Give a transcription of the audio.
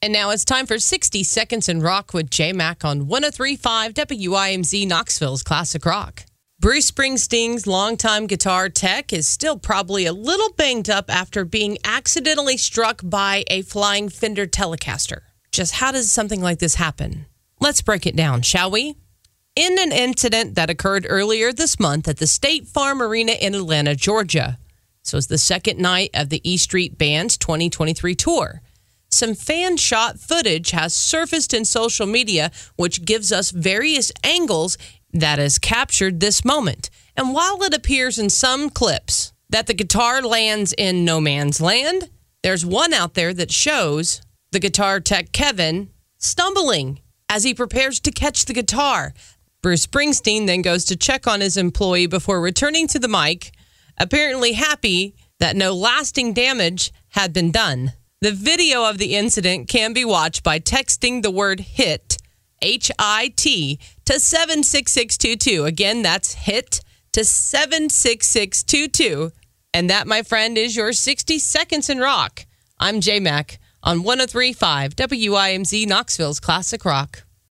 And now it's time for 60 Seconds in Rock with J Mac on 1035 WIMZ Knoxville's Classic Rock. Bruce Springsteen's longtime guitar tech is still probably a little banged up after being accidentally struck by a flying Fender Telecaster. Just how does something like this happen? Let's break it down, shall we? In an incident that occurred earlier this month at the State Farm Arena in Atlanta, Georgia. So it's the second night of the E Street Band's 2023 tour some fan shot footage has surfaced in social media, which gives us various angles that has captured this moment. And while it appears in some clips that the guitar lands in no man's land, there's one out there that shows the guitar tech Kevin stumbling as he prepares to catch the guitar. Bruce Springsteen then goes to check on his employee before returning to the mic, apparently happy that no lasting damage had been done. The video of the incident can be watched by texting the word HIT, H I T, to 76622. Again, that's HIT to 76622. And that, my friend, is your 60 Seconds in Rock. I'm J Mac on 1035 WIMZ Knoxville's Classic Rock.